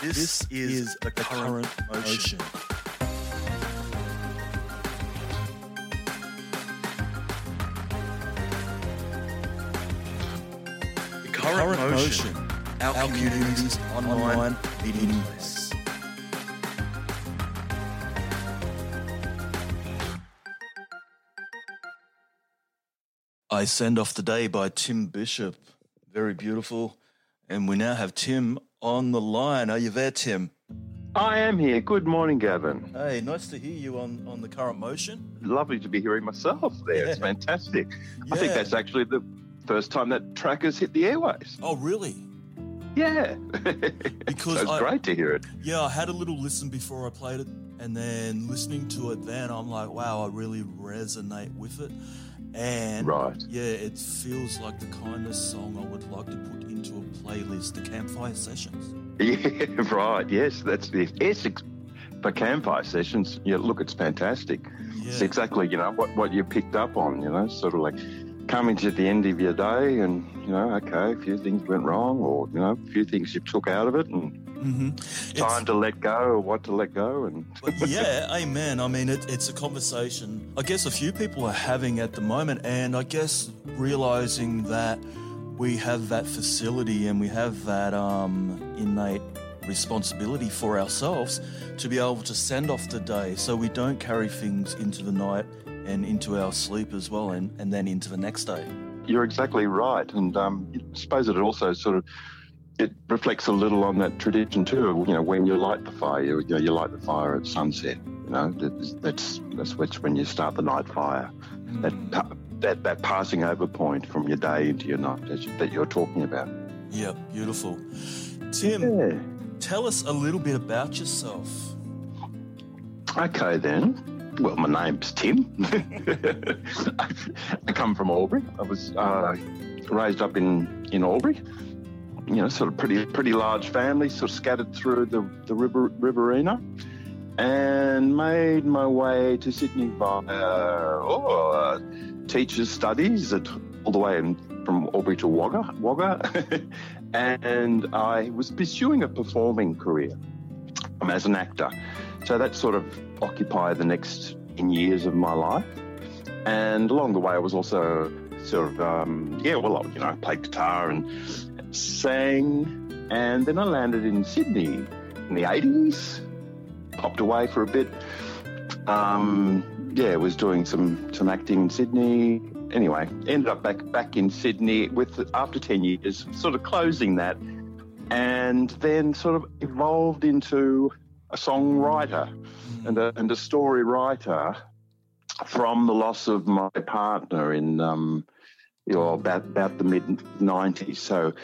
This, is, a current motion. The current, motion. Our, community's online meeting place. I send off the day by Tim Bishop. Very beautiful. And we now have Tim on the line. Are you there, Tim? I am here. Good morning, Gavin. Hey, nice to hear you on, on the current motion. Lovely to be hearing myself there. It's Yeah. fantastic. I think that's actually the first time that track has hit the airways. Oh, really? Yeah. Because so it's I- great to hear it. Yeah, I had a little listen before I played it, and then listening to it, then I'm like, wow, I really resonate with it. And Right. yeah, it feels like the kind of song I would like to put into a playlist, the Campfire Sessions. Yeah, right. Yes, that's the Essex for campfire sessions. Yeah, look, it's fantastic. It's exactly, you know, what, what you picked up on, you know, sort of like coming to the end of your day and, you know, okay, a few things went wrong or, you know, a few things you took out of it and hmm time to let go or what to let go and yeah, amen. I mean, it, it's a conversation I guess a few people are having at the moment, and I guess realizing that we have that facility and we have that um, innate responsibility for ourselves to be able to send off the day so we don't carry things into the night and into our sleep as well, and, and then into the next day. You're exactly right, and um, I suppose it also sort of it reflects a little on that tradition too. You know, when you light the fire, you, you know, you light the fire at sunset. You know, that's that's, that's when you start the night fire. That pa- that that passing over point from your day into your night that, you, that you're talking about. Yeah, beautiful. Tim, Yeah. tell us a little bit about yourself. Okay then. Well, my name's Tim. I come from Albury. I was uh, raised up in in Albury. You know, sort of pretty pretty large family, sort of scattered through the the river Riverina, and made my way to Sydney via oh, uh, teachers' studies at all the way in, from Albury to Wagga, Wagga, and I was pursuing a performing career um, as an actor. So that sort of occupied the next 10 years of my life. And along the way, I was also sort of, um, yeah, well, you know, I played guitar and sang. And then I landed in Sydney in the 80s, popped away for a bit. Um, yeah, was doing some, some acting in Sydney. Anyway, ended up back back in Sydney with after 10 years, sort of closing that, and then sort of evolved into a songwriter and a, and a story writer from the loss of my partner in um, you know, about about the mid '90s. So,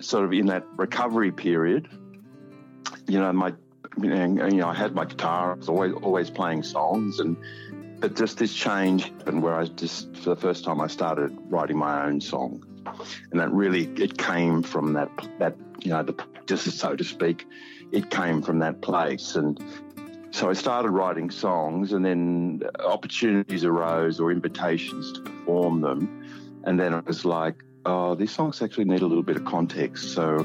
sort of in that recovery period, you know, my you know, I had my guitar. I was always always playing songs, and but just this change happened where I just for the first time I started writing my own song, and that really it came from that that you know the practice, so to speak. It came from that place, and so I started writing songs, and then opportunities arose or invitations to perform them, and then it was like, oh, these songs actually need a little bit of context, so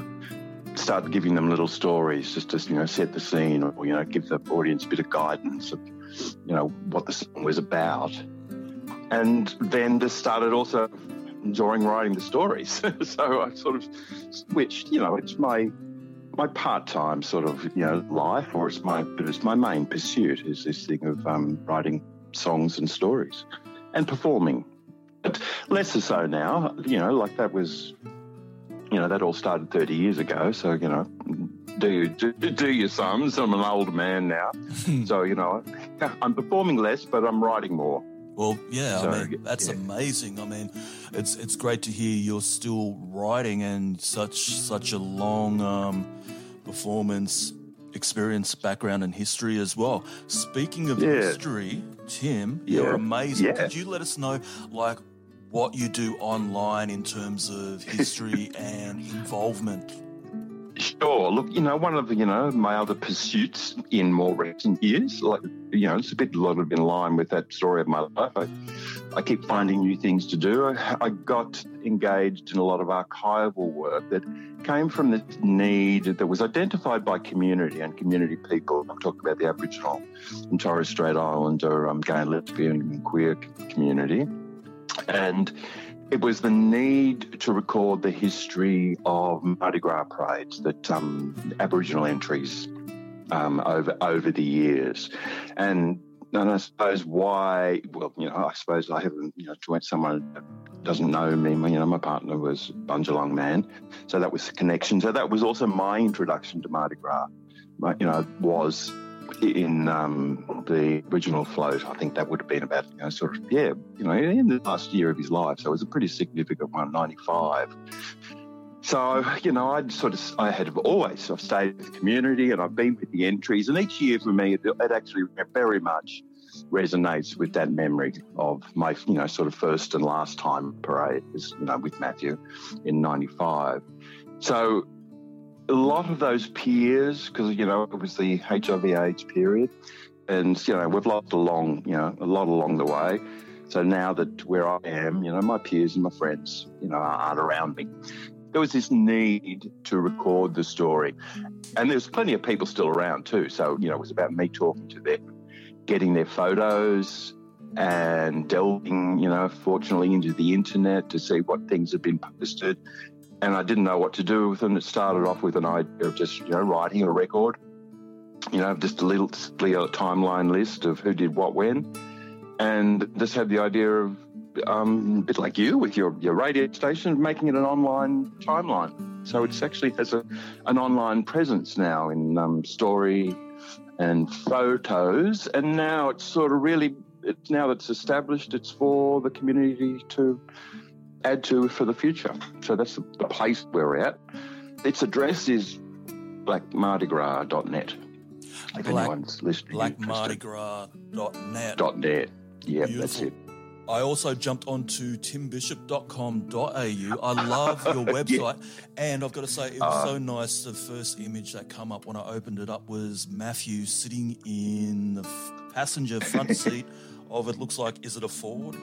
started giving them little stories just to you know set the scene or you know give the audience a bit of guidance you know what the song was about, and then just started also enjoying writing the stories. so I sort of switched. You know, it's my my part-time sort of you know life, or it's my but it's my main pursuit is this thing of um, writing songs and stories and performing. But less so now. You know, like that was, you know, that all started 30 years ago. So you know, do you do, do your sums? I'm an old man now, so you know, I'm performing less, but I'm writing more. Well, yeah, So, I mean that's yeah. amazing. I mean, it's it's great to hear you're still writing and such such a long um, performance experience, background, and history as well. Speaking of Yeah. history, Tim, you're amazing. Yeah. Could you let us know, like, what you do online in terms of history and involvement? Sure. Look, you know, one of you know my other pursuits in more recent years, like you know, it's a bit a lot of in line with that story of my life. I, I keep finding new things to do. I, I got engaged in a lot of archival work that came from this need that was identified by community and community people. I'm talking about the Aboriginal and Torres Strait Islander, um, gay lesbian and queer community, and it was the need to record the history of Mardi Gras parades, that um, Aboriginal entries um, over over the years, and and I suppose why? Well, you know, I suppose I haven't, you know, to someone that doesn't know me, you know, my partner was Bundjalung man, so that was the connection. So that was also my introduction to Mardi Gras. You know, was in um, the original float, I think that would have been about, you know, sort of, yeah, you know, in the last year of his life. So it was a pretty significant one, 95. So, you know, I'd sort of, I had always, I've stayed with the community and I've been with the entries. And each year for me, it, it actually very much resonates with that memory of my, you know, sort of first and last time parade, you know, with Matthew in 95. So a lot of those peers, because you know it was the HIV/AIDS period, and you know we've lost along, you know, a lot along the way. So now that where I am, you know, my peers and my friends, you know, aren't around me. There was this need to record the story, and there's plenty of people still around too. So you know, it was about me talking to them, getting their photos, and delving, you know, fortunately into the internet to see what things have been posted and I didn't know what to do with them. It started off with an idea of just you know writing a record, you know, just a little, little timeline list of who did what when, and just had the idea of um, a bit like you with your, your radio station, making it an online timeline. So it actually has a, an online presence now in um, story and photos, and now it's sort of really it's now that it's established, it's for the community to add to for the future. So that's the, place we're at. Its address is blackmardigras.net. If Black, anyone's listening, blackmardigras.net. Net. Yeah, that's it. I also jumped onto timbishop.com.au. I love your website. yeah. And I've got to say, it was uh, so nice. The first image that come up when I opened it up was Matthew sitting in the passenger front seat of it looks like, is it a Ford?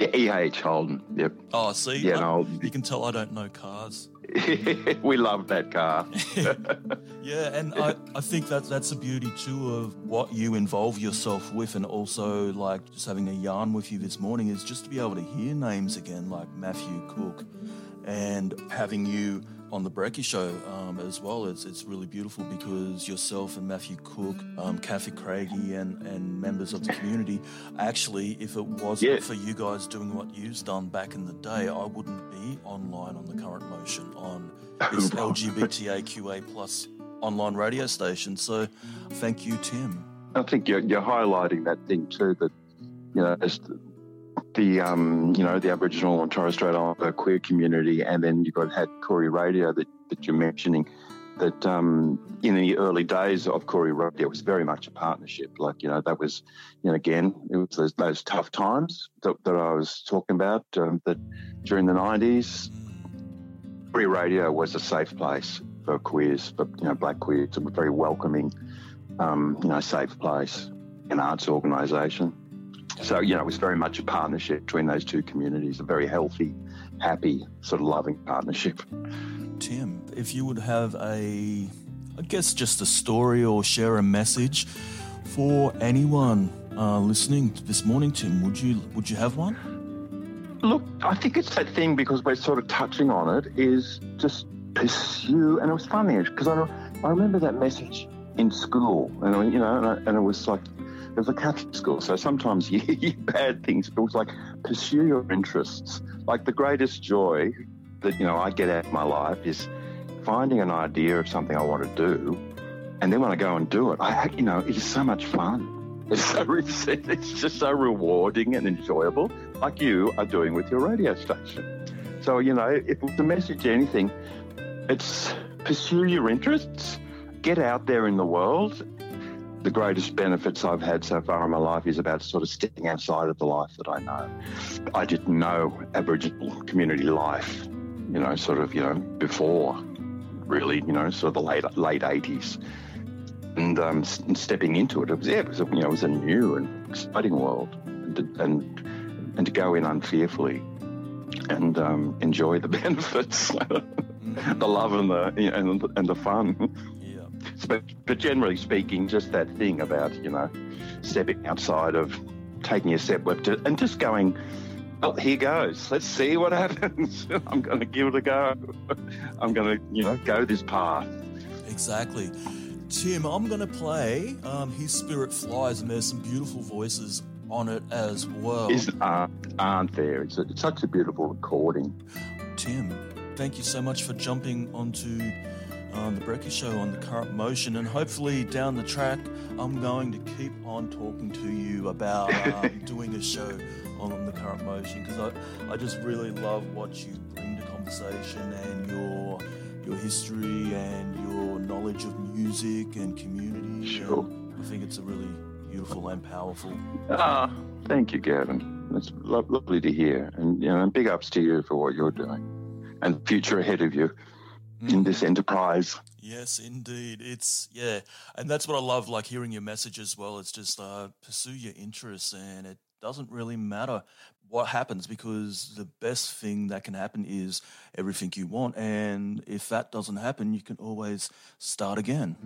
EH Holden. Yep. Oh, see, yeah, no, you can tell I don't know cars. we love that car. yeah, and I, I think that that's the beauty too of what you involve yourself with, and also like just having a yarn with you this morning is just to be able to hear names again, like Matthew Cook, and having you on the Brekky show um, as well. It's it's really beautiful because yourself and Matthew Cook, um, Cathy Craigie, and and members of the community. Actually, if it wasn't yeah. for you guys doing what you've done back in the day, I wouldn't be online on the current motion on this LGBTIQA plus online radio station. So, thank you, Tim. I think you're, you're highlighting that thing too. That you know, as the um, you know the Aboriginal and Torres Strait Islander queer community, and then you've got had Koori Radio that, that you're mentioning. That um, in the early days of Koori Radio it was very much a partnership. Like you know that was, you know, again it was those, those tough times that, that, I was talking about. Um, that during the '90s, Koori Radio was a safe place for queers, for you know black queers. A very welcoming, um, you know, safe place, an arts organisation. So, you know, it was very much a partnership between those two communities, a very healthy, happy, sort of loving partnership. Tim, if you would have a, I guess, just a story or share a message for anyone uh, listening this morning, Tim, would you would you have one? Look, I think it's that thing because we're sort of touching on it is just pursue. And it was funny because I, I remember that message in school, and you know, and, I, and it was like was a Catholic school, so sometimes you hear bad things. But it was like pursue your interests. Like the greatest joy that you know I get out of my life is finding an idea of something I want to do, and then when I go and do it, I you know it is so much fun. It's so it's just so rewarding and enjoyable, like you are doing with your radio station. So you know, if it's a message anything, it's pursue your interests, get out there in the world, the greatest benefits I've had so far in my life is about sort of stepping outside of the life that I know. I didn't know Aboriginal community life, you know, sort of, you know, before really, you know, sort of the late late eighties, and um, stepping into it, it was yeah, it was you know, it was a new and exciting world, and and, and to go in unfearfully and um, enjoy the benefits, the love and the you know, and, and the fun. But, but generally speaking, just that thing about you know stepping outside of taking a step left and just going well, here goes. Let's see what happens. I'm going to give it a go. I'm going to, you know, go this path. Exactly. Tim, I'm going to play um, His Spirit Flies, and there's some beautiful voices on it as well. Is, uh, aren't there? It's, a, it's such a beautiful recording. Tim, thank you so much for jumping onto um, the Brekky Show on the current motion, and hopefully down the track, I'm going to keep on talking to you about um, doing a show on the current motion because I, I just really love what you bring to conversation and your your history and your knowledge of music and community. Sure. And I think it's a really beautiful and powerful. Ah, thank you, Gavin. It's lo- lovely to hear, and you know, big ups to you for what you're doing, and the future ahead of you mm. in this enterprise. Yes, indeed. It's yeah, and that's what I love. Like hearing your message as well. It's just uh, pursue your interests, and it doesn't really matter what happens because the best thing that can happen is everything you want. And if that doesn't happen, you can always start again.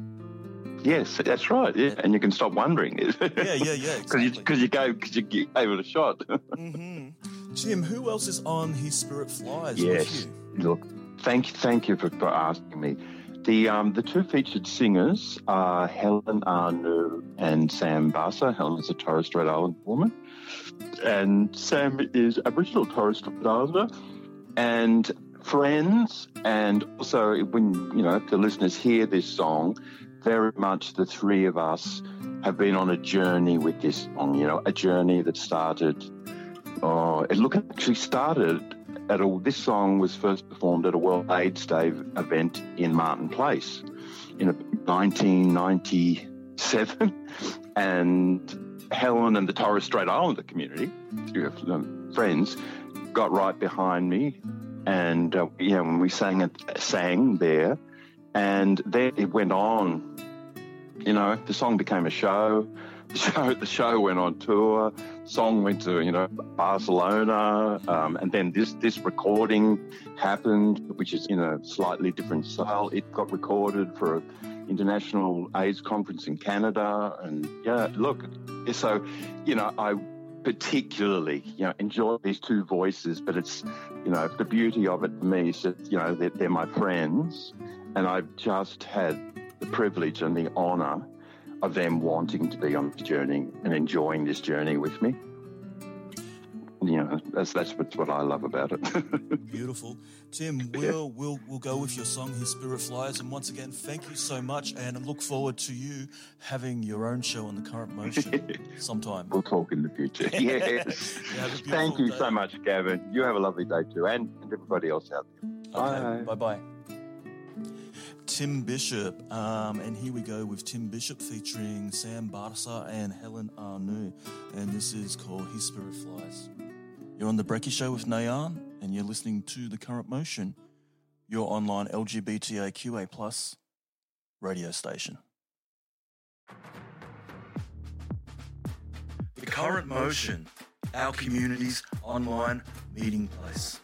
Yes, that's right. Yeah. And you can stop wondering. yeah, yeah, yeah. Because exactly. you, you, go, because you gave it a shot. mm-hmm. Jim, who else is on His Spirit Flies? Yes. Look, thank, thank you for, for asking me. The um, the two featured singers are Helen Anu and Sam Barsa. Helen is a Torres Strait Islander woman, and Sam is Aboriginal Torres Strait Islander, and friends. And also, when you know the listeners hear this song, very much the three of us have been on a journey with this song. You know, a journey that started. Oh, it look actually started at a, this song was first performed at a World AIDS Day event in Martin Place in 1997, and Helen and the Torres Strait Islander community, um, friends, got right behind me, and uh, yeah, when we sang it, sang there, and then it went on. You know, the song became a show. The show, the show went on tour song went to you know Barcelona, um, and then this this recording happened, which is in a slightly different style. It got recorded for an international AIDS conference in Canada, and yeah, look, so you know I particularly you know enjoy these two voices, but it's you know the beauty of it for me is that you know they're, they're my friends, and I've just had the privilege and the honour of them wanting to be on this journey and enjoying this journey with me. You know, that's that's what I love about it. Beautiful, Tim. We'll we'll we'll go with your song "His Spirit Flies," and once again, thank you so much, and I look forward to you having your own show on the Current Motion sometime. We'll talk in the future. Yes. thank you day. so much, Gavin. You have a lovely day too, and, and everybody else out there. Okay. Bye bye. Tim Bishop. Um, and here we go with Tim Bishop featuring Sam Barsa and Helen Anu. And this is called His Spirit Flies. You're on The Brekky Show with Nayan, and you're listening to The Current Motion, your online LGBTIQA plus radio station. The Current Motion, our community's online meeting place.